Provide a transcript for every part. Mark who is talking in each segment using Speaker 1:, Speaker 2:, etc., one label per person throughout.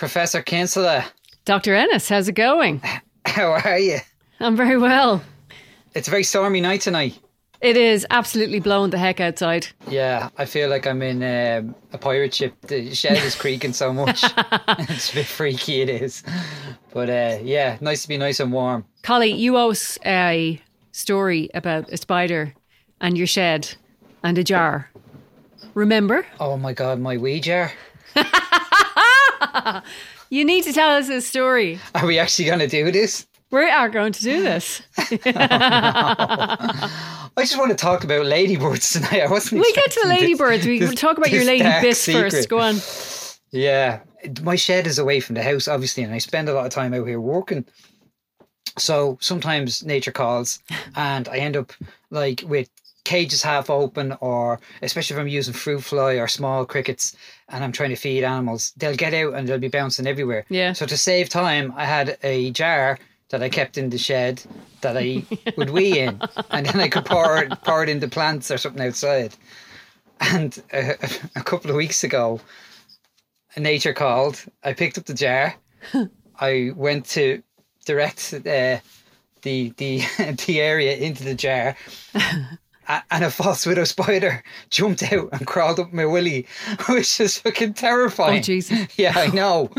Speaker 1: Professor Kinsella,
Speaker 2: Dr. Ennis, how's it going?
Speaker 1: how are you?
Speaker 2: I'm very well.
Speaker 1: It's a very stormy night tonight.
Speaker 2: It is absolutely blowing the heck outside.
Speaker 1: Yeah, I feel like I'm in um, a pirate ship. The shed is creaking so much. it's a bit freaky, it is. But uh, yeah, nice to be nice and warm.
Speaker 2: Collie, you owe us a story about a spider and your shed and a jar. Remember?
Speaker 1: Oh my god, my wee jar.
Speaker 2: You need to tell us a story.
Speaker 1: Are we actually going to do this?
Speaker 2: We are going to do this.
Speaker 1: Oh, I just want to talk about ladybirds tonight. I wasn't.
Speaker 2: we get to the
Speaker 1: this-
Speaker 2: ladybirds. We
Speaker 1: this-
Speaker 2: talk about your lady bits
Speaker 1: secret.
Speaker 2: first. Go on.
Speaker 1: Yeah, my shed is away from the house, obviously, and I spend a lot of time out here working. So sometimes nature calls, and I end up like with cages half open, or especially if I'm using fruit fly or small crickets, and I'm trying to feed animals, they'll get out and they'll be bouncing everywhere.
Speaker 2: Yeah.
Speaker 1: So to save time, I had a jar that I kept in the shed that I would wee in, and then I could pour it, pour it into plants or something outside. And uh, a couple of weeks ago, nature called. I picked up the jar. I went to direct uh, the the the area into the jar. And a false widow spider jumped out and crawled up my willy, which is fucking terrifying.
Speaker 2: Oh, Jesus.
Speaker 1: Yeah, I know.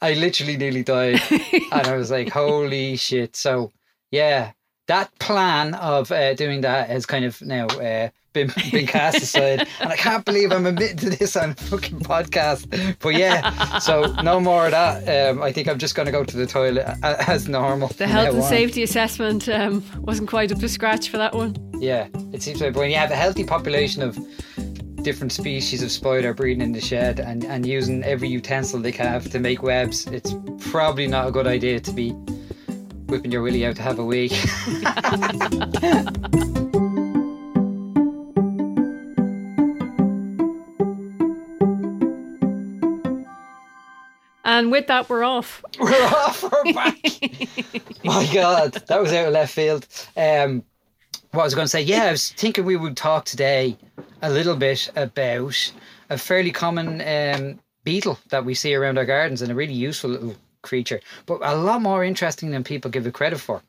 Speaker 1: I literally nearly died. and I was like, holy shit. So, yeah, that plan of uh, doing that has kind of now uh, been, been cast aside. and I can't believe I'm admitting to this on a fucking podcast. But yeah, so no more of that. Um, I think I'm just going to go to the toilet as normal.
Speaker 2: The health and
Speaker 1: on.
Speaker 2: safety assessment um, wasn't quite up to scratch for that one.
Speaker 1: Yeah, it seems like when you have a healthy population of different species of spider breeding in the shed and, and using every utensil they can have to make webs, it's probably not a good idea to be whipping your willy out to have a wee.
Speaker 2: And with that, we're off.
Speaker 1: We're off, we're back. My God, that was out of left field. Um, what I was I going to say? Yeah, I was thinking we would talk today a little bit about a fairly common um, beetle that we see around our gardens and a really useful little creature, but a lot more interesting than people give it credit for.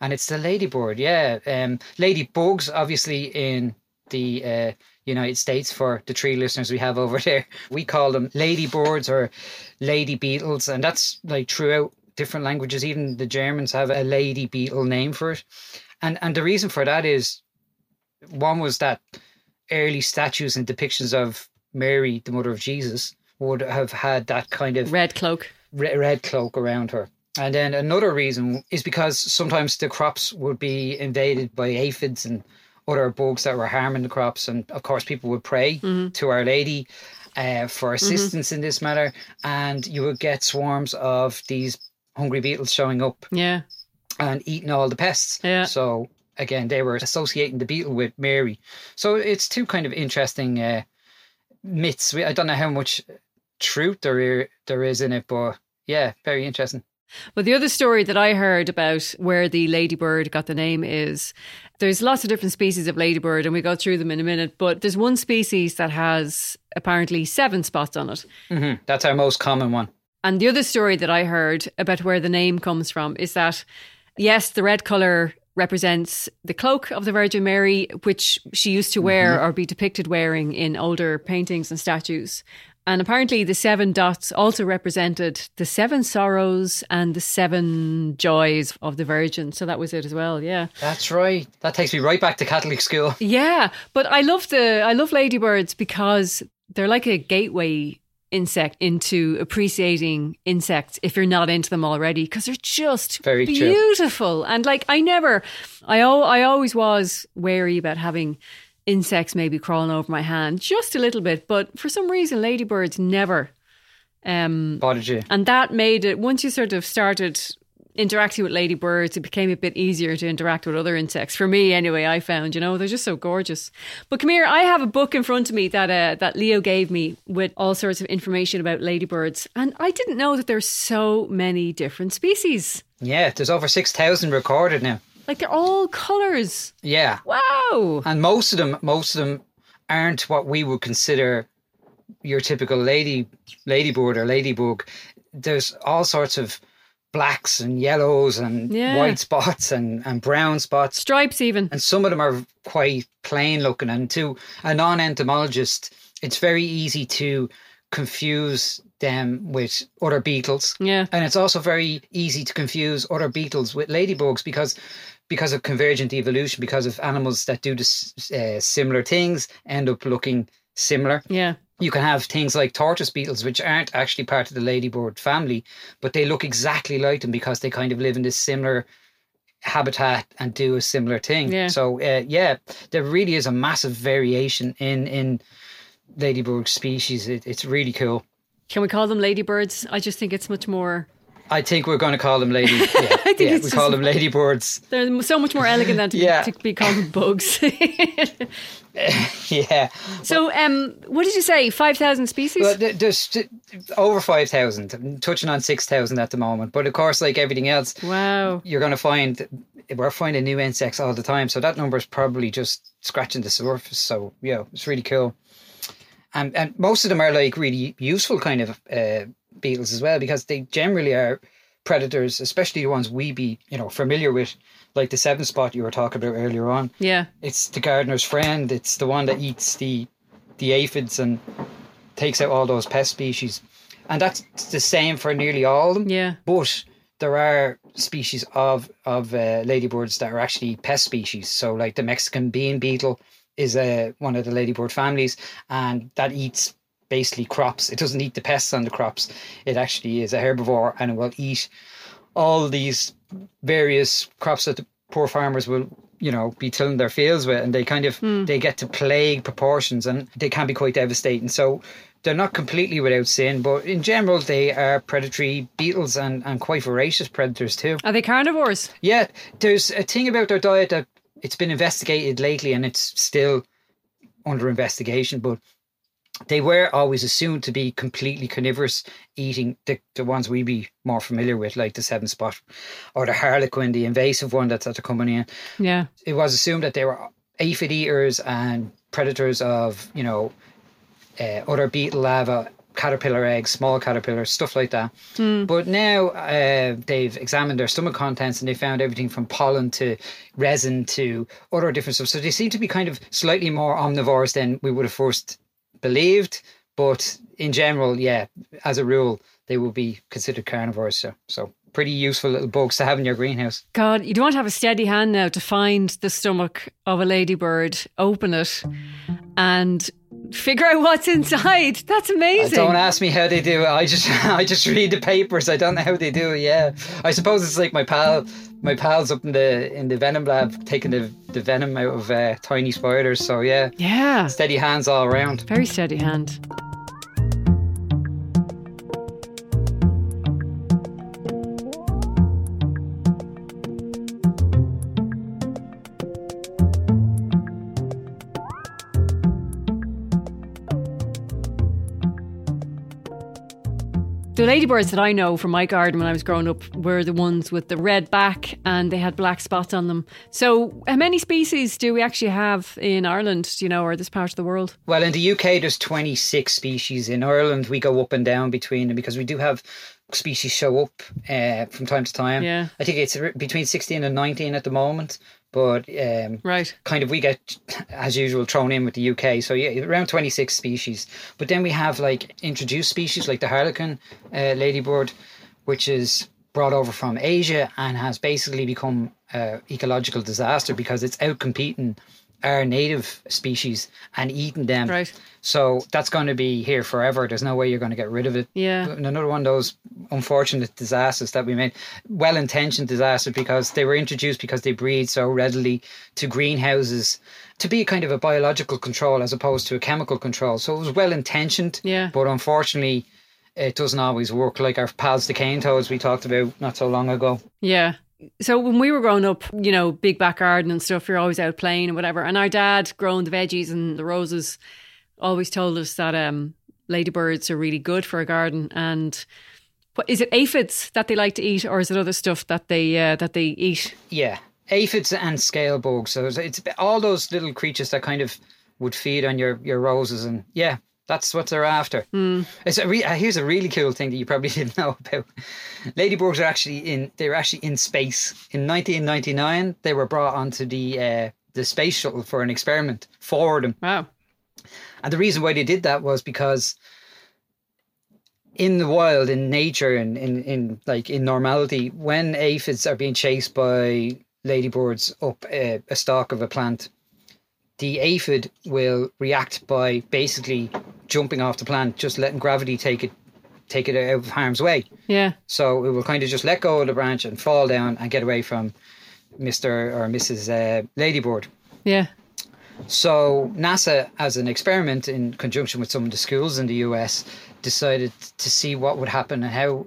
Speaker 1: And it's the ladybird, yeah. Um, ladybugs, obviously, in the uh, United States for the tree listeners we have over there. We call them ladybirds or lady beetles, and that's like throughout different languages. Even the Germans have a lady beetle name for it. And and the reason for that is one was that early statues and depictions of Mary, the mother of Jesus, would have had that kind of
Speaker 2: Red cloak.
Speaker 1: re- red cloak around her. And then another reason is because sometimes the crops would be invaded by aphids and other bugs that were harming the crops. And of course, people would pray to Our Lady uh, for assistance in this matter. And you would get swarms of these hungry beetles showing up
Speaker 2: Yeah.
Speaker 1: and eating all the pests.
Speaker 2: Yeah.
Speaker 1: So again, they were associating the beetle with Mary. So it's two kind of interesting uh, myths. I don't know how much truth there there is in it, but yeah, very interesting.
Speaker 2: But the other story that I heard about where the ladybird got the name is there's lots of different species of ladybird, and we go through them in a minute. But there's one species that has apparently seven spots on it.
Speaker 1: hmm That's our most common one.
Speaker 2: And the other story that I heard about where the name comes from is that, yes, the red colour represents the cloak of the Virgin Mary, which she used to wear or be depicted wearing in older paintings and statues. And apparently, the seven dots also represented the seven sorrows and the seven joys of the Virgin. So that was it as well. Yeah.
Speaker 1: That's right. That takes me right back to Catholic school.
Speaker 2: Yeah, but I love the I love ladybirds because they're like a gateway insect into appreciating insects if you're not into them already because they're just
Speaker 1: Very true.
Speaker 2: beautiful and like I never I I always was wary about having insects maybe crawling over my hand just a little bit but for some reason ladybirds never um
Speaker 1: Bothered you?
Speaker 2: and that made it once you sort of started interacting with ladybirds, it became a bit easier to interact with other insects. For me, anyway, I found, you know, they're just so gorgeous. But come here, I have a book in front of me that uh, that Leo gave me with all sorts of information about ladybirds, and I didn't know that there's so many different species.
Speaker 1: Yeah, there's over 6,000 recorded now.
Speaker 2: Like they're all colours.
Speaker 1: Yeah.
Speaker 2: Wow.
Speaker 1: And most of them, most of them aren't what we would consider your typical lady, ladybird or ladybug. There's all sorts of blacks and yellows and
Speaker 2: Yeah.
Speaker 1: white spots and, and brown spots.
Speaker 2: Stripes even.
Speaker 1: And some of them are quite plain looking. And to a non entomologist, it's very easy to confuse them with other beetles.
Speaker 2: Yeah.
Speaker 1: And it's also very easy to confuse other beetles with ladybugs because because of convergent evolution, because of animals that do this, uh, similar things end up looking similar.
Speaker 2: Yeah.
Speaker 1: You can have things like tortoise beetles, which aren't actually part of the ladybird family, but they look exactly like them because they kind of live in this similar habitat and do a similar thing.
Speaker 2: Yeah.
Speaker 1: So uh, yeah, there really is a massive variation in in ladybird species. It, it's really cool.
Speaker 2: Can we call them ladybirds? I just think it's much more.
Speaker 1: I think we're going to call them lady. Yeah,
Speaker 2: think
Speaker 1: yeah, we call them ladybirds.
Speaker 2: They're so much more elegant than to,
Speaker 1: Yeah.
Speaker 2: to be called bugs.
Speaker 1: Yeah,
Speaker 2: so, um, what did you say? Five thousand species?
Speaker 1: Well, there's over five thousand. I'm touching on six thousand at the moment, but of course, like everything else,
Speaker 2: wow.
Speaker 1: you're going to find we're finding new insects all the time. So that number is probably just scratching the surface. So yeah, it's really cool. And and most of them are like really useful kind of uh, beetles as well because they generally are predators, especially the ones we be you know familiar with, like the seven spot you were talking about earlier on.
Speaker 2: Yeah.
Speaker 1: It's the gardener's friend. It's the one that eats the the aphids and takes out all those pest species. And that's the same for nearly all of them.
Speaker 2: Yeah.
Speaker 1: But there are species of of uh, ladybirds that are actually pest species. So, like the Mexican bean beetle is uh, one of the ladybird families, and that eats basically crops. It doesn't eat the pests on the crops. It actually is a herbivore, and it will eat all these various crops that the poor farmers will you know be tilling their fields with and they kind of hmm. they get to plague proportions and they can be quite devastating so they're not completely without sin but in general they are predatory beetles and, and quite voracious predators too
Speaker 2: Are they carnivores?
Speaker 1: yeah there's a thing about their diet that it's been investigated lately and it's still under investigation but they were always assumed to be completely carnivorous, eating the, the ones we'd be more familiar with, like the seven spot or the harlequin, the invasive one that's after coming in.
Speaker 2: Yeah.
Speaker 1: It was assumed that they were aphid eaters and predators of, you know, uh, other beetle larvae, caterpillar eggs, small caterpillars, stuff like that. But now uh, they've examined their stomach contents and they found everything from pollen to resin to other different stuff. So they seem to be kind of slightly more omnivores than we would have first believed. But in general, yeah, as a rule, they will be considered carnivores. So, so pretty useful little bugs to have in your greenhouse.
Speaker 2: God, you don't have a steady hand now to find the stomach of a ladybird, open it, and figure out what's inside. That's amazing.
Speaker 1: Don't ask me how they do it. I just I just read the papers. I don't know how they do it. Yeah, I suppose it's like my pal, my pals up in the in the venom lab taking the, the venom out of uh, tiny spiders. So yeah,
Speaker 2: yeah.
Speaker 1: steady hands all around.
Speaker 2: Very steady hand. The ladybirds that I know from my garden when I was growing up were the ones with the red back and they had black spots on them. So, how many species do we actually have in Ireland, you know, or this part of the world?
Speaker 1: Well, in the UK, there's 26 species. In Ireland, we go up and down between them because we do have species show up uh, from time to time.
Speaker 2: Yeah.
Speaker 1: I think it's between 16 and 19 at the moment. But um,
Speaker 2: Right.
Speaker 1: kind of we get as usual thrown in with the UK. So yeah, around 26 species. But then we have like introduced species like the harlequin uh, ladybird, which is brought over from Asia and has basically become an ecological disaster because it's out our native species and eating them.
Speaker 2: Right.
Speaker 1: So that's going to be here forever. There's no way you're going to get rid of it.
Speaker 2: Yeah.
Speaker 1: And Another one of those unfortunate disasters that we made. Well intentioned disasters because they were introduced because they breed so readily to greenhouses to be a kind of a biological control as opposed to a chemical control. So it was well intentioned.
Speaker 2: Yeah.
Speaker 1: But unfortunately, it doesn't always work like our pals, the cane toads we talked about not so long ago.
Speaker 2: Yeah. So when we were growing up, you know, big back garden and stuff, you're always out playing and whatever. And our dad, growing the veggies and the roses, always told us that um, ladybirds are really good for a garden. And what is it aphids that they like to eat, or is it other stuff that they uh, that they eat?
Speaker 1: Yeah, aphids and scale bugs. So it's, it's all those little creatures that kind of would feed on your, your roses, and yeah, that's what they're after. It's a re- uh, here's a really cool thing that you probably didn't know about. Ladybugs are actually in they were actually in space in 1999. They were brought onto the uh, the space shuttle for an experiment for them.
Speaker 2: Wow.
Speaker 1: And the reason why they did that was because in the wild, in nature, and in, in like in normality, when aphids are being chased by ladybirds up a, a stalk of a plant, the aphid will react by basically jumping off the plant, just letting gravity take it take it out of harm's way.
Speaker 2: Yeah.
Speaker 1: So it will kind of just let go of the branch and fall down and get away from Mr. or Mrs. Uh, Ladybird.
Speaker 2: Yeah.
Speaker 1: So NASA, as an experiment in conjunction with some of the schools in the US, decided to see what would happen and how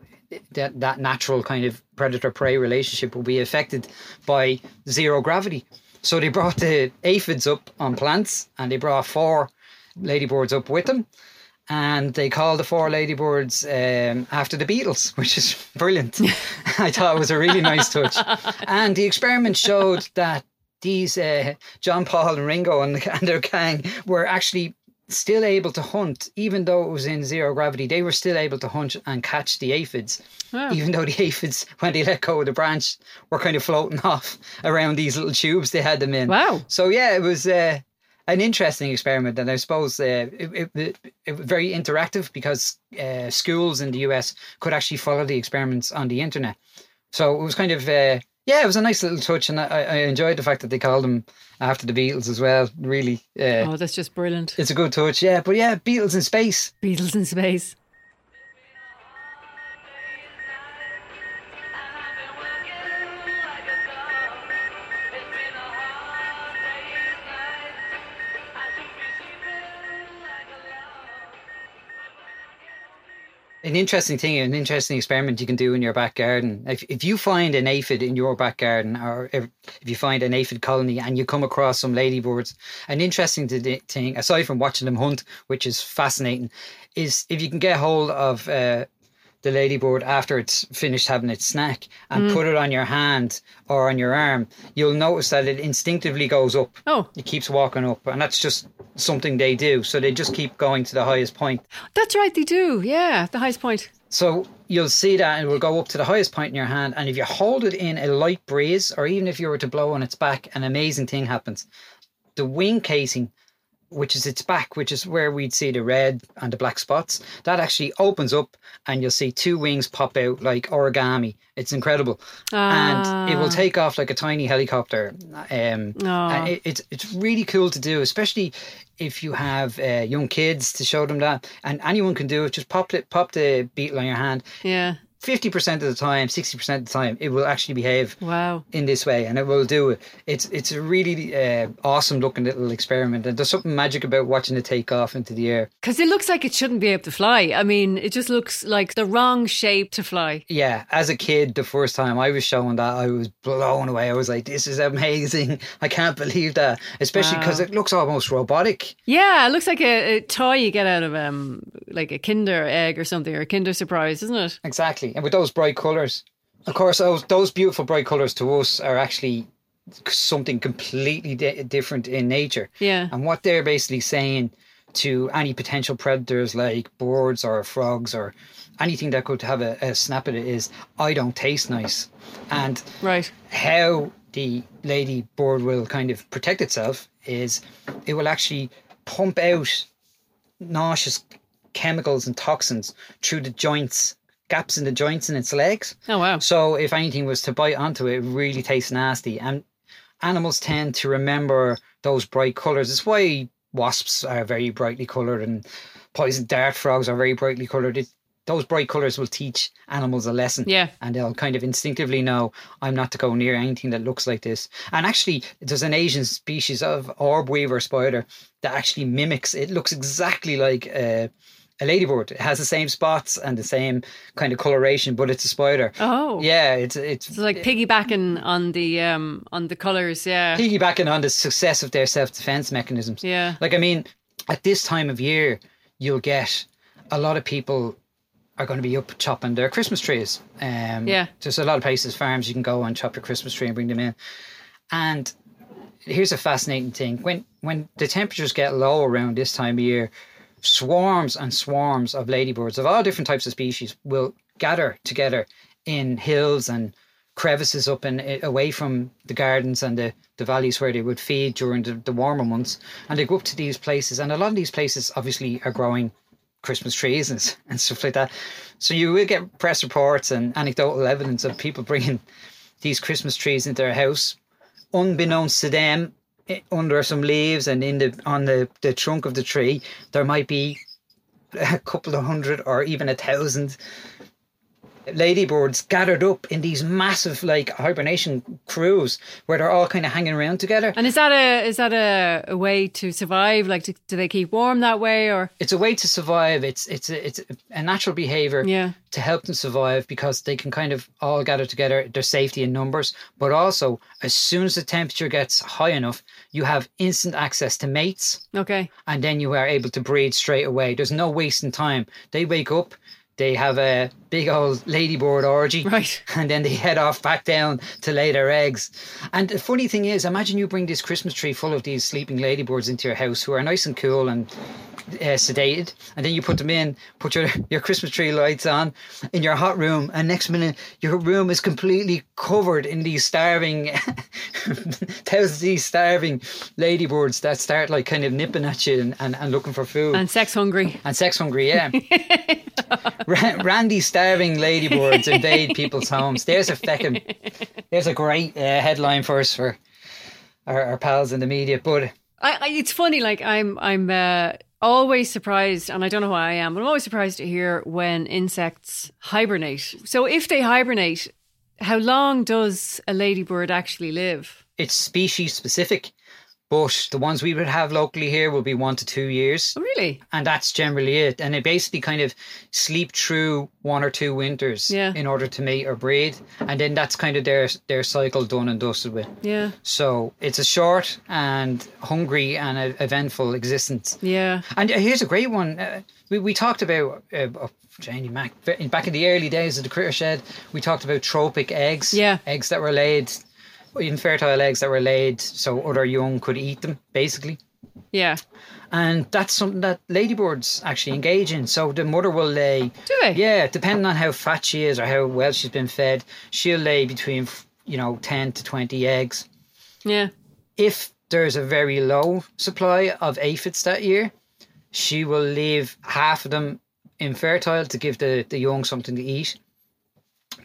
Speaker 1: that, that natural kind of predator prey relationship will be affected by zero gravity. So they brought the aphids up on plants and they brought four ladybirds up with them. And they called the four ladybirds um, after the Beatles, which is brilliant. I thought it was a really nice touch. And the experiment showed that these uh, John Paul and Ringo and, and their gang were actually still able to hunt, even though it was in zero gravity. They were still able to hunt and catch the aphids, even though the aphids, when they let go of the branch, were kind of floating off around these little tubes they had them in.
Speaker 2: Wow.
Speaker 1: So yeah, it was uh, an interesting experiment, and I suppose uh, it, it, it, it was very interactive because uh, schools in the US could actually follow the experiments on the internet. So it was kind of uh, yeah, it was a nice little touch, and I, I enjoyed the fact that they called them after the Beatles as well. Really, uh,
Speaker 2: Oh, that's just brilliant.
Speaker 1: it's a good touch. Yeah, but yeah, Beatles in space.
Speaker 2: Beatles in space.
Speaker 1: An interesting thing, an interesting experiment you can do in your back garden. If, if you find an aphid in your back garden, or if, if you find an aphid colony and you come across some ladybirds, an interesting thing, aside from watching them hunt, which is fascinating, is if you can get hold of uh, the ladybird after it's finished having its snack and mm. put it on your hand or on your arm, you'll notice that it instinctively goes up.
Speaker 2: Oh.
Speaker 1: It keeps walking up, and that's just something they do. So they just keep going to the highest point.
Speaker 2: That's right, they do. Yeah, the highest point.
Speaker 1: So you'll see that and it will go up to the highest point in your hand. And if you hold it in a light breeze, or even if you were to blow on its back, an amazing thing happens. The wing casing, which is its back, which is where we'd see the red and the black spots, that actually opens up and you'll see two wings pop out like origami. It's incredible. And it will take off like a tiny helicopter. Um, and it, it's, it's really cool to do, especially if you have uh, young kids to show them that. And anyone can do it. Just pop it, pop the beetle on your hand
Speaker 2: Yeah.
Speaker 1: 50% of the time, 60% of the time, it will actually behave
Speaker 2: Wow.
Speaker 1: in this way and it will do it. It's it's a really uh, awesome looking little experiment and there's something magic about watching it take off into the air.
Speaker 2: Because it looks like it shouldn't be able to fly. I mean, it just looks like the wrong shape to fly.
Speaker 1: Yeah, as a kid, the first time I was shown that, I was blown away. I was like, this is amazing. I can't believe that. Especially because
Speaker 2: Wow.
Speaker 1: it looks almost robotic.
Speaker 2: Yeah, it looks like a, a toy you get out of um like a Kinder egg or something or a Kinder surprise, isn't it?
Speaker 1: Exactly. And with those bright colours. Of course, those, those beautiful bright colours to us are actually something completely di- different in nature.
Speaker 2: Yeah.
Speaker 1: And what they're basically saying to any potential predators like birds or frogs or anything that could have a, a snap at it is, I don't taste nice. And
Speaker 2: Right.
Speaker 1: how the lady bird will kind of protect itself is it will actually pump out nauseous chemicals and toxins through the joints, gaps in the joints in its legs.
Speaker 2: Oh wow.
Speaker 1: So if anything was to bite onto it, it really tastes nasty. And animals tend to remember those bright colours. It's why wasps are very brightly coloured and poison dart frogs are very brightly coloured. It, those bright colours will teach animals a lesson.
Speaker 2: Yeah.
Speaker 1: And they'll kind of instinctively know I'm not to go near anything that looks like this. And actually, there's an Asian species of orb weaver spider that actually mimics, it looks exactly like a, a ladybird. It has the same spots and the same kind of coloration, but it's a spider.
Speaker 2: Oh.
Speaker 1: Yeah, it's it's
Speaker 2: It's like piggybacking on the um on the colours, yeah.
Speaker 1: piggybacking on the success of their self defense mechanisms.
Speaker 2: Yeah.
Speaker 1: Like I mean, at this time of year, you'll get a lot of people are going to be up chopping their Christmas trees. Um,
Speaker 2: Yeah.
Speaker 1: There's a lot of places, farms you can go and chop your Christmas tree and bring them in. And here's a fascinating thing: when when the temperatures get low around this time of year, swarms and swarms of ladybirds of all different types of species will gather together in hills and crevices up and eh, away from the gardens and the, the valleys where they would feed during the, the warmer months. And they go up to these places, and a lot of these places obviously are growing Christmas trees and, and stuff like that. So you will get press reports and anecdotal evidence of people bringing these Christmas trees into their house, unbeknownst to them, under some leaves and in the on the, the trunk of the tree, there might be a couple of hundred or even a thousand ladybirds gathered up in these massive like hibernation crews where they're all kind of hanging around together.
Speaker 2: And is that a is that a, a way to survive? Like, do, do they keep warm that way, or
Speaker 1: It's a way to survive. It's it's a, it's a natural behavior
Speaker 2: Yeah.
Speaker 1: to help them survive because they can kind of all gather together. There's safety in numbers, but also as soon as the temperature gets high enough, you have instant access to mates.
Speaker 2: okay?
Speaker 1: and then you are able to breed straight away. There's no wasting time. They wake up, they have a big old ladybird orgy,
Speaker 2: Right.
Speaker 1: And then they head off back down to lay their eggs. And the funny thing is, imagine you bring this Christmas tree full of these sleeping ladybirds into your house who are nice and cool and uh, sedated, and then you put them in, put your your Christmas tree lights on in your hot room, and next minute your room is completely covered in these starving, thousands of these starving ladybirds that start like kind of nipping at you and, and, and looking for food.
Speaker 2: And sex hungry.
Speaker 1: And sex hungry, yeah. Ra- Randy starving ladybirds invade people's homes. There's a feckin', there's a great uh, headline for us for our, our pals in the media. But
Speaker 2: I, I, it's funny. Like I'm, I'm uh, always surprised, and I don't know why I am, but I'm always surprised to hear when insects hibernate. So if they hibernate, how long does a ladybird actually live?
Speaker 1: it's species specific. But the ones we would have locally here will be one to two years.
Speaker 2: Oh, really?
Speaker 1: And that's generally it. And they basically kind of sleep through one or two winters
Speaker 2: Yeah.
Speaker 1: in order to mate or breed. And then that's kind of their their cycle done and dusted with.
Speaker 2: Yeah.
Speaker 1: So it's a short and hungry and eventful existence.
Speaker 2: Yeah.
Speaker 1: And here's a great one. Uh, we, we talked about, uh, oh, Janie Mac, back in the early days of the Critter Shed, we talked about trophic eggs.
Speaker 2: Yeah.
Speaker 1: Eggs that were laid, infertile eggs that were laid so other young could eat them, basically.
Speaker 2: Yeah.
Speaker 1: And that's something that ladybirds actually engage in. So the mother will lay.
Speaker 2: Do they?
Speaker 1: Yeah, depending on how fat she is or how well she's been fed, she'll lay between, you know, 10 to 20 eggs.
Speaker 2: Yeah.
Speaker 1: If there's a very low supply of aphids that year, she will leave half of them infertile to give the, the young something to eat.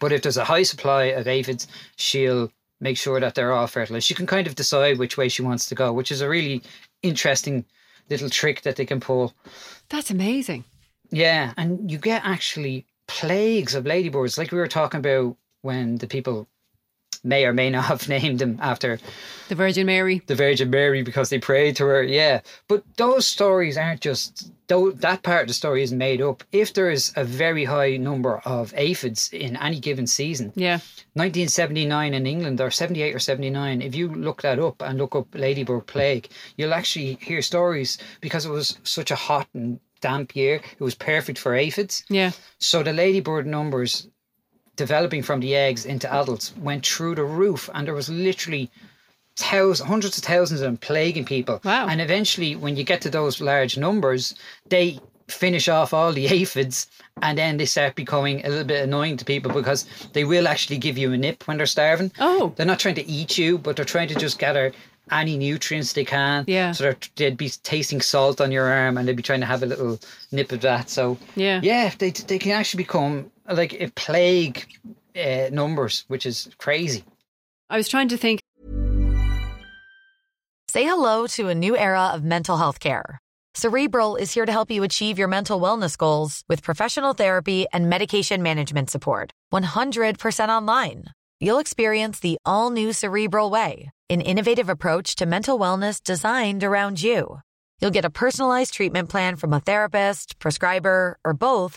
Speaker 1: But if there's a high supply of aphids, she'll make sure that they're all fertilized. She can kind of decide which way she wants to go, which is a really interesting little trick that they can pull.
Speaker 2: That's amazing.
Speaker 1: Yeah, and you get actually plagues of ladybirds, like we were talking about when the people may or may not have named them after
Speaker 2: The Virgin Mary.
Speaker 1: the Virgin Mary because they prayed to her. Yeah, but those stories aren't just though that part of the story isn't made up. If there is a very high number of aphids in any given season,
Speaker 2: Yeah.
Speaker 1: 1979 in England or 78 or 79, if you look that up and look up ladybird plague, you'll actually hear stories because it was such a hot and damp year. It was perfect for aphids.
Speaker 2: Yeah.
Speaker 1: So the ladybird numbers developing from the eggs into adults went through the roof, and there was literally thousands, hundreds of thousands of them plaguing people.
Speaker 2: Wow.
Speaker 1: And eventually, when you get to those large numbers, they finish off all the aphids and then they start becoming a little bit annoying to people because they will actually give you a nip when they're starving.
Speaker 2: Oh.
Speaker 1: They're not trying to eat you, but they're trying to just gather any nutrients they can.
Speaker 2: Yeah.
Speaker 1: So they'd be tasting salt on your arm and they'd be trying to have a little nip of that. So
Speaker 2: Yeah.
Speaker 1: yeah, they they can actually become like a plague uh, numbers, which is crazy.
Speaker 2: I was trying to think
Speaker 3: Say hello to a new era of mental health care. Cerebral is here to help you achieve your mental wellness goals with professional therapy and medication management support. 100% online. You'll experience the all new Cerebral Way, an innovative approach to mental wellness designed around you. You'll get a personalized treatment plan from a therapist, prescriber, or both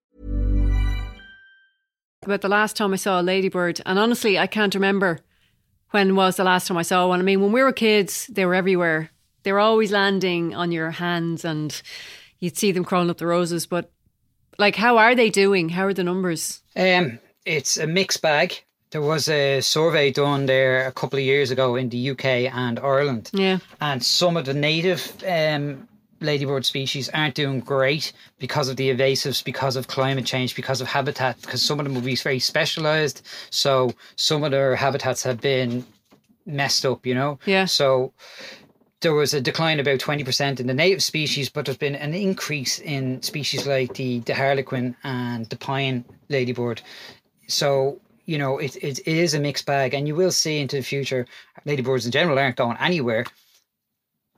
Speaker 2: About the last time I saw a ladybird, and honestly, I can't remember when was the last time I saw one. I mean, when we were kids, they were everywhere. They were always landing on your hands, and you'd see them crawling up the roses. But like, how are they doing? How are the numbers?
Speaker 1: Um, it's a mixed bag. There was a survey done there a couple of years ago in the UK and Ireland,
Speaker 2: Yeah,
Speaker 1: and some of the native um, ladybird species aren't doing great because of the invasives, because of climate change, because of habitat. Because some of them will be very specialised, so some of their habitats have been messed up. You know.
Speaker 2: Yeah.
Speaker 1: So there was a decline about 20% in the native species, but there's been an increase in species like the, the harlequin and the pine ladybird. So, you know, it, it, it is a mixed bag, and you will see into the future, ladybirds in general aren't going anywhere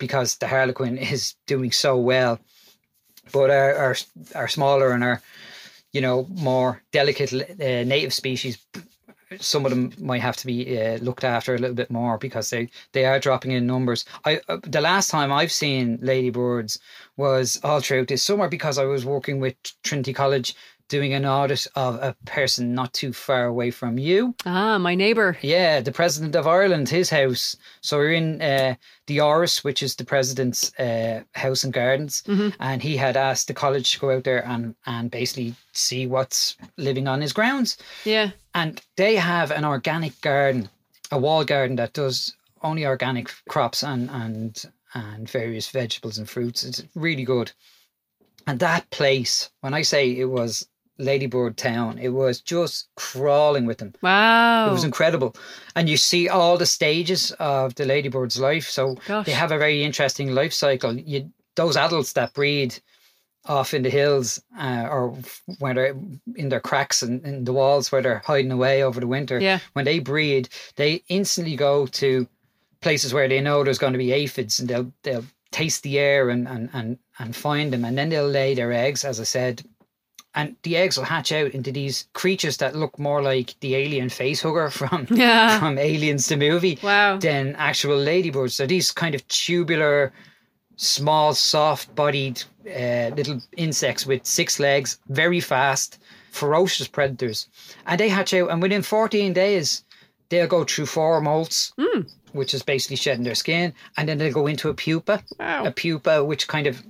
Speaker 1: because the harlequin is doing so well. But our, our, our smaller and our, you know, more delicate uh, native species, some of them might have to be uh, looked after a little bit more because they, they are dropping in numbers. I uh, the last time I've seen ladybirds was all throughout this summer because I was working with Trinity College doing an audit of a person not too far away from you.
Speaker 2: ah, my neighbour.
Speaker 1: Yeah, the president of Ireland, his house. So we're in uh, the Áras, which is the president's uh, house and gardens, and he had asked the college to go out there and and basically see what's living on his grounds
Speaker 2: Yeah,
Speaker 1: and they have an organic garden, a wall garden that does only organic crops and and and various vegetables and fruits. It's really good. And that place, when I say it was Ladybird Town, it was just crawling with them.
Speaker 2: wow.
Speaker 1: It was incredible. And you see all the stages of the ladybird's life. So
Speaker 2: Gosh.
Speaker 1: they have a very interesting life cycle. You, those adults that breed off in the hills uh, or when they're in their cracks and in the walls where they're hiding away over the winter,
Speaker 2: Yeah.
Speaker 1: when they breed, they instantly go to places where they know there's going to be aphids and they'll they'll taste the air and, and, and, and find them and then they'll lay their eggs, as I said, and the eggs will hatch out into these creatures that look more like the alien face hugger from
Speaker 2: Yeah.
Speaker 1: from Aliens the movie
Speaker 2: Wow.
Speaker 1: than actual ladybirds. So these kind of tubular, small, soft-bodied uh, little insects with six legs, very fast, ferocious predators, and they hatch out. And within 14 days, they'll go through four molts, which is basically shedding their skin, and then they'll go into a pupa,
Speaker 2: Wow.
Speaker 1: a pupa which kind of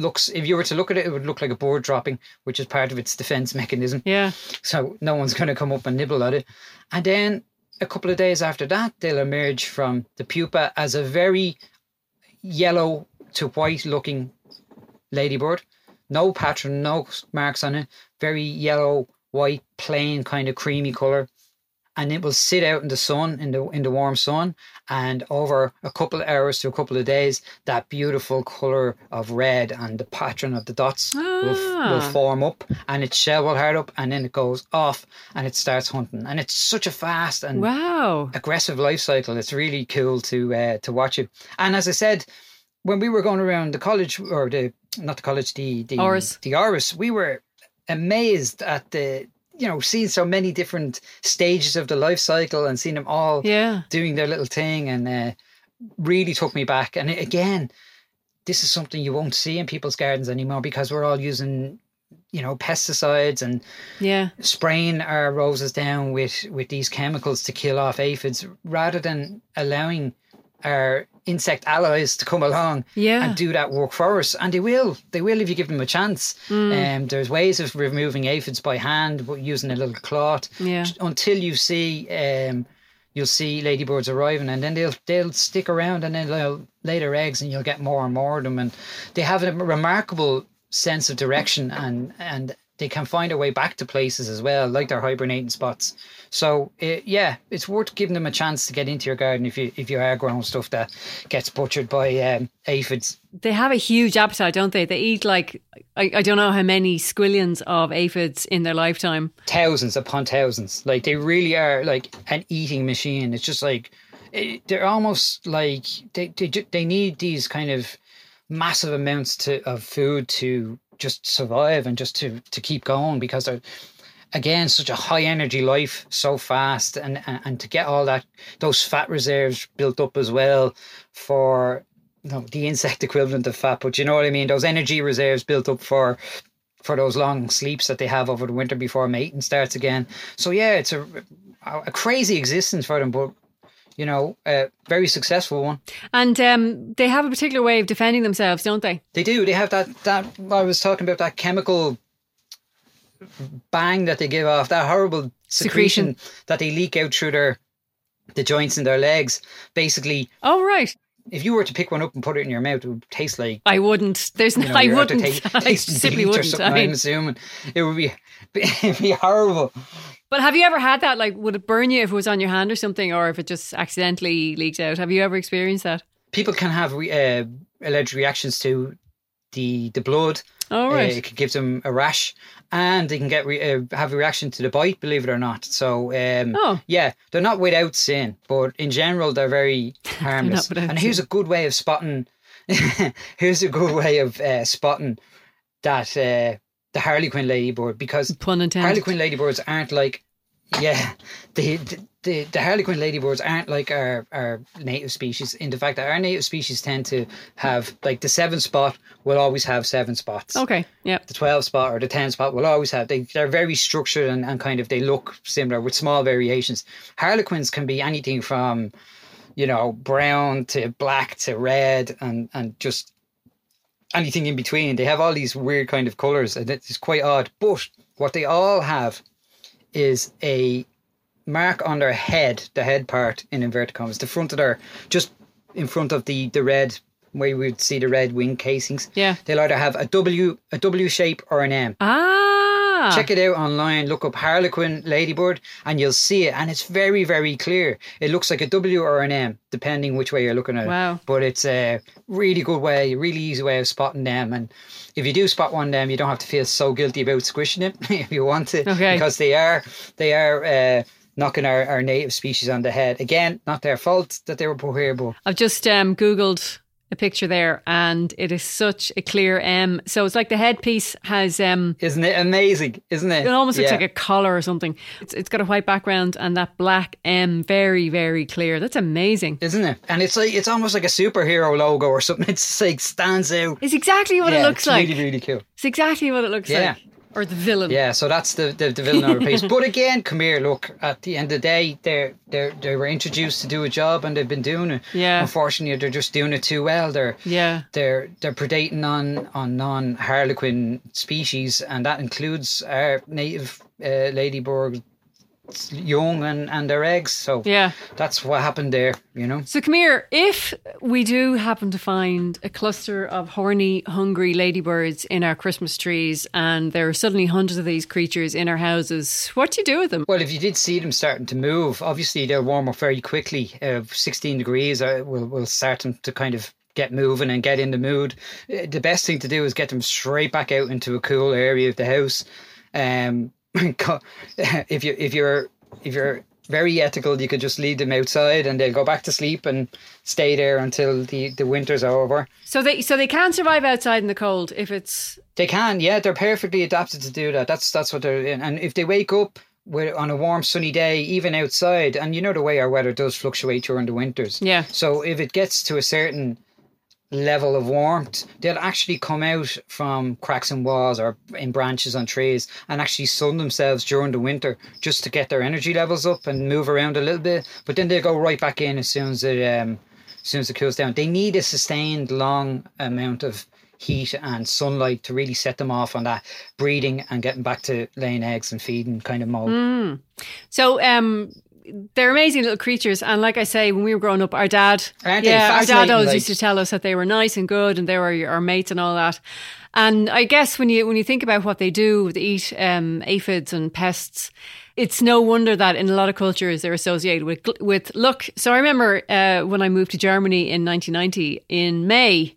Speaker 1: looks. If you were to look at it, it would look like a board dropping, which is part of its defense mechanism
Speaker 2: Yeah.
Speaker 1: so no one's going to come up and nibble at it. And then a couple of days after that, they'll emerge from the pupa as a very yellow to white looking ladybird. No pattern, no marks on it. Very yellow, white, plain kind of creamy color. And it will sit out in the sun, in the in the warm sun, and over a couple of hours to a couple of days, that beautiful color of red and the pattern of the dots will, will
Speaker 2: Ah.
Speaker 1: form up, and its shell will hard up, and then it goes off, and it starts hunting. And it's such a fast and
Speaker 2: Wow.
Speaker 1: aggressive life cycle. It's really cool to uh, to watch it. And as I said, when we were going around the college or the not the college, the the
Speaker 2: Áras.
Speaker 1: the Áras, we were amazed at the you know seeing so many different stages of the life cycle and seeing them all
Speaker 2: Yeah.
Speaker 1: doing their little thing and uh, really took me back. And again, this is something you won't see in people's gardens anymore because we're all using you know pesticides and
Speaker 2: Yeah.
Speaker 1: spraying our roses down with with these chemicals to kill off aphids rather than allowing our insect allies to come along
Speaker 2: Yeah.
Speaker 1: and do that work for us and they will they will if you give them a chance
Speaker 2: Mm.
Speaker 1: um, there's ways of removing aphids by hand but using a little cloth
Speaker 2: Yeah.
Speaker 1: until you see um, you'll see ladybirds arriving and then they'll they'll stick around and then they'll lay their eggs and you'll get more and more of them and they have a remarkable sense of direction and and they can find a way back to places as well like their hibernating spots so uh, yeah it's worth giving them a chance to get into your garden if you if you are growing stuff that gets butchered by um, aphids
Speaker 2: They have a huge appetite, don't they? They eat like I, I don't know how many squillions of aphids in their lifetime.
Speaker 1: thousands upon thousands. Like they really are like an eating machine. It's just like it, they're almost like they they they need these kind of massive amounts to of food to just survive and just to to keep going because they're again such a high energy life so fast. And, and and to get all that those fat reserves built up as well for you know, the insect equivalent of fat. But you know what i mean? Those energy reserves built up for for those long sleeps that they have over the winter before mating starts again. So yeah it's a a crazy existence for them but you know a very successful one
Speaker 2: And um, they have a particular way of defending themselves, don't they?
Speaker 1: They do. They have that that I was talking about that chemical bang that they give off, that horrible secretion, that they leak out through their the joints in their legs. Basically,
Speaker 2: Oh, right.
Speaker 1: If you were to pick one up and put it in your mouth, it would taste like
Speaker 2: I wouldn't. There's
Speaker 1: you
Speaker 2: no,
Speaker 1: know,
Speaker 2: I wouldn't.
Speaker 1: ta-
Speaker 2: I simply wouldn't. I mean,
Speaker 1: I'm assuming it would be it'd be horrible.
Speaker 2: but have you ever had that? Like, would it burn you if it was on your hand or something, or if it just accidentally leaked out? Have you ever experienced that?
Speaker 1: People can have uh, alleged reactions to the the blood.
Speaker 2: Oh,
Speaker 1: Uh,
Speaker 2: right.
Speaker 1: it could give them a rash, and they can get re- uh, have a reaction to the bite. Believe it or not. So, um,
Speaker 2: Oh.
Speaker 1: yeah, they're not without sin, but in general, they're very harmless.
Speaker 2: without
Speaker 1: and here's a good way of spotting. here's a good way of uh, spotting that uh, the Harlequin ladybird because
Speaker 2: intended.
Speaker 1: Harlequin ladybirds aren't like, yeah, the the the Harlequin ladybirds aren't like our our native species. In the fact that our native species tend to have like the seven spot will always have seven spots.
Speaker 2: Okay. Yeah.
Speaker 1: The twelve spot or the ten spot will always have. They they're very structured and, and kind of they look similar with small variations. Harlequins can be anything from, you know, brown to black to red and and just anything in between. They have all these weird kind of colors, and it's quite odd. But what they all have is a mark on their head, the head part in inverted commas, the front of their just in front of the the red where you would see the red wing casings.
Speaker 2: Yeah.
Speaker 1: They'll either have a W a W shape or an M.
Speaker 2: Ah.
Speaker 1: Check it out online. Look up Harlequin ladybird, and you'll see it. And it's very, very clear. It looks like a W or an M, depending which way you're looking at
Speaker 2: Wow.
Speaker 1: it. But it's a really good way, really easy way of spotting them. And if you do spot one of them, you don't have to feel so guilty about squishing it if you want to,
Speaker 2: Okay.
Speaker 1: because they are they are uh, knocking our, our native species on the head. Again, not their fault that they were put here, but
Speaker 2: I've just um, googled a picture there, and it is such a clear M. So it's like the headpiece has um,
Speaker 1: Isn't it amazing? Isn't it?
Speaker 2: it almost looks
Speaker 1: Yeah.
Speaker 2: like a collar or something. It's, it's got a white background and that black M, very very clear. That's amazing.
Speaker 1: Isn't it? And it's like it's almost like a superhero logo or something. It's like stands out.
Speaker 2: It's exactly what
Speaker 1: yeah,
Speaker 2: it looks
Speaker 1: it's
Speaker 2: like.
Speaker 1: Really, really cool.
Speaker 2: It's exactly what it looks
Speaker 1: Yeah.
Speaker 2: like. Or the villain.
Speaker 1: Yeah, so that's the the, the villain of the piece. But again, come here. Look, at the end of the day, they they they were introduced to do a job and they've been doing it.
Speaker 2: Yeah.
Speaker 1: Unfortunately, they're just doing it too well. They're
Speaker 2: Yeah.
Speaker 1: they're they're predating on on non harlequin species, and that includes our native uh, ladybird young and and their eggs. So
Speaker 2: Yeah.
Speaker 1: that's what happened there. You know.
Speaker 2: So come here. If we do happen to find a cluster of horny, hungry ladybirds in our Christmas trees, and there are suddenly hundreds of these creatures in our houses, what do you do with them?
Speaker 1: Well, if you did see them starting to move, obviously they'll warm up very quickly. Uh, 16 degrees uh, will will start them to kind of get moving and get in the mood. Uh, The best thing to do is get them straight back out into a cool area of the house. Um, if you if you're if you're very ethical, you could just leave them outside and they'll go back to sleep and stay there until the, the winter's are over.
Speaker 2: So they so they can survive outside in the cold if it's
Speaker 1: They can, yeah, they're perfectly adapted to do that. That's that's what they're in. And if they wake up with, on a warm sunny day, even outside, and you know the way our weather does fluctuate during the winters.
Speaker 2: Yeah.
Speaker 1: So if it gets to a certain level of warmth, they'll actually come out from cracks in walls or in branches on trees and actually sun themselves during the winter just to get their energy levels up and move around a little bit. But then they go right back in as soon as it um, as soon as it cools down. They need a sustained long amount of heat and sunlight to really set them off on that breeding and getting back to laying eggs and feeding kind of mode.
Speaker 2: so um they're amazing little creatures, and like I say, when we were growing up, our dad,
Speaker 1: Aren't
Speaker 2: yeah, our dad always
Speaker 1: like-
Speaker 2: used to tell us that they were nice and good, and they were your- our mates and all that. And I guess when you when you think about what they do, they eat um, aphids and pests. It's no wonder that in a lot of cultures they're associated with with luck. So I remember uh, when I moved to Germany in 1990 in May.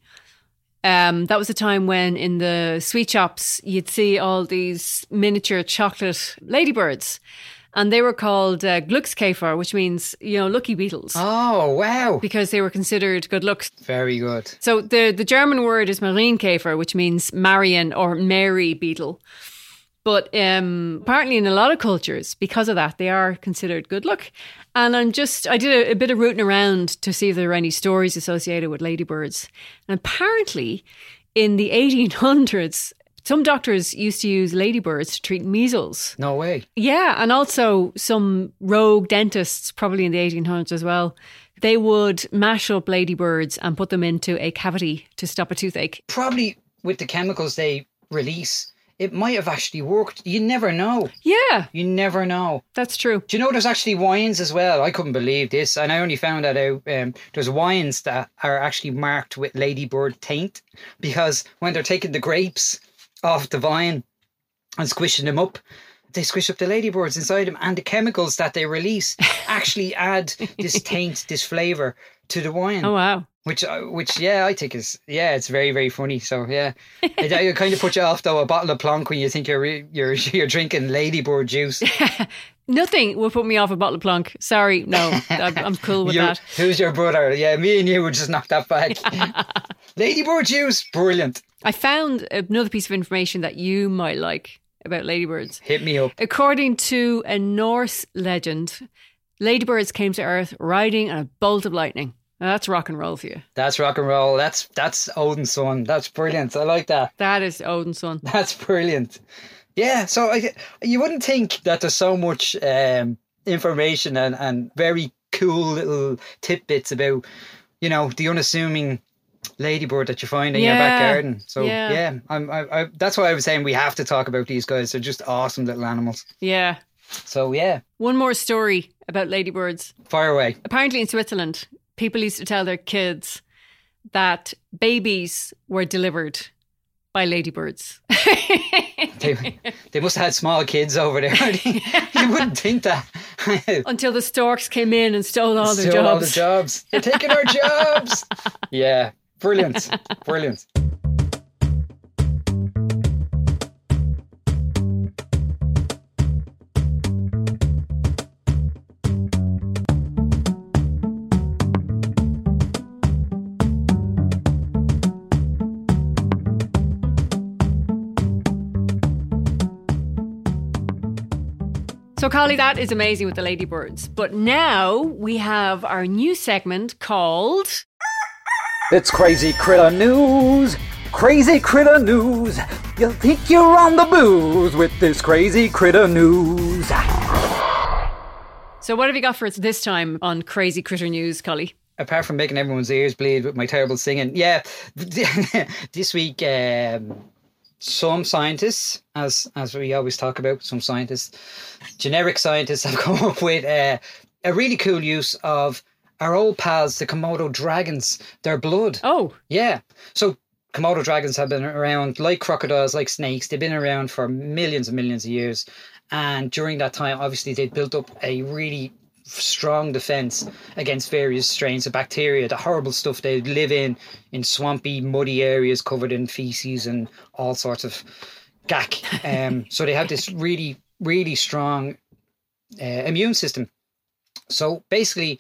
Speaker 2: Um, that was a time when in the sweet shops you'd see all these miniature chocolate ladybirds, and they were called uh, Glückskäfer, which means you know lucky beetles,
Speaker 1: Oh wow.
Speaker 2: because they were considered good luck.
Speaker 1: Very good.
Speaker 2: So the the German word is Marienkäfer, which means Marian or Mary beetle. But um, apparently, in a lot of cultures, because of that, they are considered good luck. And I'm just, I did a, a bit of rooting around to see if there were any stories associated with ladybirds. And apparently, in the 1800s, some doctors used to use ladybirds to treat measles.
Speaker 1: No way.
Speaker 2: Yeah, and also some rogue dentists, probably in the 1800s as well, they would mash up ladybirds and put them into a cavity to stop a toothache.
Speaker 1: Probably with the chemicals they release, it might have actually worked. You never know.
Speaker 2: Yeah,
Speaker 1: You never know.
Speaker 2: that's true.
Speaker 1: Do you know there's actually wines as well? I couldn't believe this, and I only found that out. Um, there's wines that are actually marked with ladybird taint because when they're taking the grapes off the vine and squishing them up, they squish up the ladybirds inside them, and the chemicals that they release actually add this taint, this flavour to the wine.
Speaker 2: Oh, wow.
Speaker 1: Which, uh, which, yeah, I think is, yeah, it's very, very funny. So, yeah, it, it kind of put you off though. A bottle of Plonk when you think you're you're you're drinking ladybird juice.
Speaker 2: Nothing will put me off a bottle of plonk. Sorry, no, I'm I'm cool with that.
Speaker 1: Who's your brother? Yeah, me and you would just knock that back. ladybird juice, brilliant.
Speaker 2: I found another piece of information that you might like about ladybirds.
Speaker 1: Hit me up.
Speaker 2: According to a Norse legend, ladybirds came to Earth riding on a bolt of lightning. Now, that's rock and roll for you.
Speaker 1: That's rock and roll. That's that's Odin's son. That's brilliant. I like that.
Speaker 2: That is Odin's son.
Speaker 1: That's brilliant. Yeah, so I, you wouldn't think that there's so much um, information and, and very cool little tidbits about, you know, the unassuming ladybird that you find in your back garden. So
Speaker 2: yeah.
Speaker 1: yeah, I'm, I, I, that's why I was saying we have to talk about these guys. They're just awesome little animals.
Speaker 2: Yeah.
Speaker 1: So yeah,
Speaker 2: One more story about ladybirds.
Speaker 1: fire away.
Speaker 2: Apparently, in Switzerland, people used to tell their kids that babies were delivered by ladybirds.
Speaker 1: They, they must have had small kids over there. you wouldn't think that.
Speaker 2: Until the storks came in and stole all their
Speaker 1: Steal all the
Speaker 2: jobs.
Speaker 1: They're taking our jobs. Yeah, Brilliant. Brilliant.
Speaker 2: So, Carly, that is amazing with the ladybirds. But now we have our new segment called
Speaker 4: it's Crazy Critter News! Crazy Critter News! You'll think you're on the booze with this Crazy Critter News!
Speaker 2: So, what have you got for us this time on Crazy Critter News, Collie?
Speaker 1: apart from making everyone's ears bleed with my terrible singing, yeah, this week um, some scientists, as as we always talk about, some scientists, generic scientists, have come up with uh, a really cool use of our old pals, the Komodo dragons, their blood.
Speaker 2: Oh,
Speaker 1: yeah. So Komodo dragons have been around like crocodiles, like snakes. They've been around for millions and millions of years. And during that time, obviously, they built up a really strong defense against various strains of bacteria, the horrible stuff they live in, in swampy, muddy areas covered in feces and all sorts of gack. Um, so they have this really, really strong uh, immune system. So basically,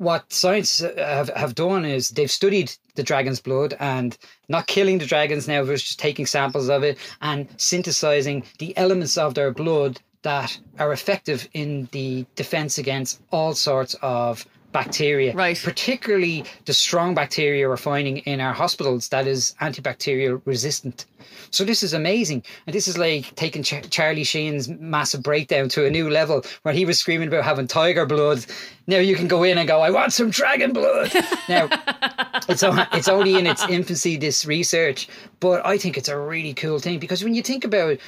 Speaker 1: what science uh, have, have done is they've studied the dragon's blood and not killing the dragons now, but just taking samples of it and synthesizing the elements of their blood that are effective in the defense against all sorts of bacteria.
Speaker 2: Right.
Speaker 1: Particularly the strong bacteria we're finding in our hospitals that is antibacterial resistant. So this is amazing. And this is like taking Ch- Charlie Sheen's massive breakdown to a new level where he was screaming about having tiger blood. Now you can go in and go, I want some dragon blood. now, it's, it's only in its infancy, this research, but I think it's a really cool thing because when you think about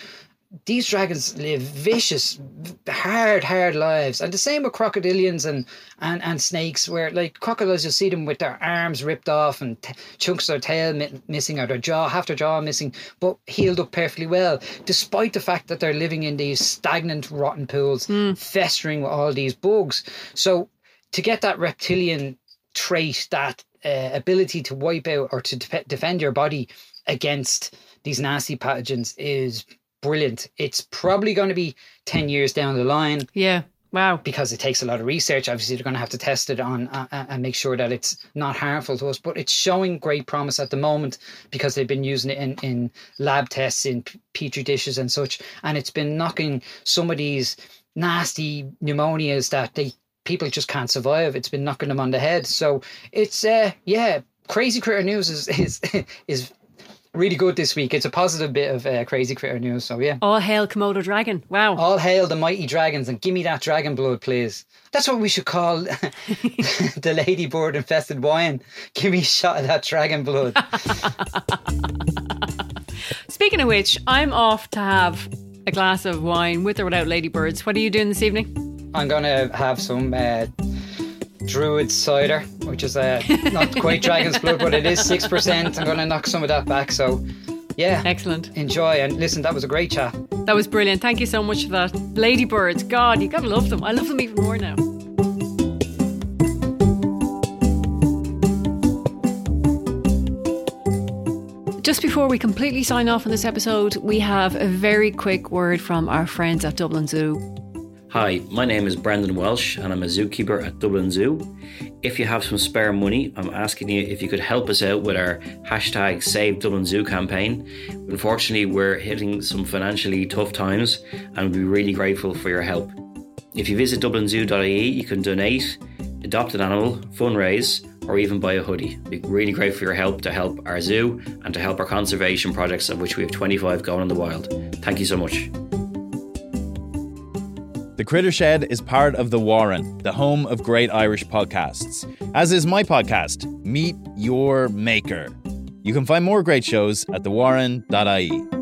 Speaker 1: these dragons live vicious, hard, hard lives. And the same with crocodilians and, and, and snakes, where like crocodiles, you'll see them with their arms ripped off and t- chunks of their tail mi- missing or their jaw, half their jaw missing, but healed up perfectly well, despite the fact that they're living in these stagnant, rotten pools, mm. festering with all these bugs. So to get that reptilian trait, that uh, ability to wipe out or to de- defend your body against these nasty pathogens is brilliant. It's probably going to be 10 years down the line.
Speaker 2: Yeah. Wow.
Speaker 1: Because it takes a lot of research. Obviously, they're going to have to test it on uh, uh, and make sure that it's not harmful to us. But it's showing great promise at the moment because they've been using it in, in lab tests, in petri dishes and such. And it's been knocking some of these nasty pneumonias that they people just can't survive. It's been knocking them on the head. So it's, uh, yeah, crazy critter news is, is, is really good this week. It's a positive bit of uh, crazy critter news. So yeah.
Speaker 2: All hail Komodo dragon! Wow.
Speaker 1: All hail the mighty dragons and give me that dragon blood, please. That's what we should call the ladybird infested wine. Give me a shot of that dragon blood.
Speaker 2: Speaking of which, I'm off to have a glass of wine with or without ladybirds. What are you doing this evening?
Speaker 1: I'm gonna have some. Uh, Druid cider, which is uh, not quite dragon's blood, but it is 6%. I'm going to knock some of that back. So, yeah.
Speaker 2: Excellent.
Speaker 1: Enjoy. And listen, that was a great chat.
Speaker 2: That was brilliant. Thank you so much for that. Ladybirds, God, you gotta love them. I love them even more now. Just before we completely sign off on this episode, we have a very quick word from our friends at Dublin Zoo.
Speaker 5: Hi, my name is Brendan Welsh and I'm a zookeeper at Dublin Zoo. If you have some spare money, I'm asking you if you could help us out with our hashtag Save Dublin Zoo campaign. Unfortunately, we're hitting some financially tough times and we'd be really grateful for your help. If you visit dublinzoo.ie, you can donate, adopt an animal, fundraise, or even buy a hoodie. We'd be really great for your help to help our zoo and to help our conservation projects, of which we have 25 going in the wild. Thank you so much.
Speaker 6: The Critter Shed is part of The Warren, the home of great Irish podcasts, as is my podcast, Meet Your Maker. You can find more great shows at thewarren.ie.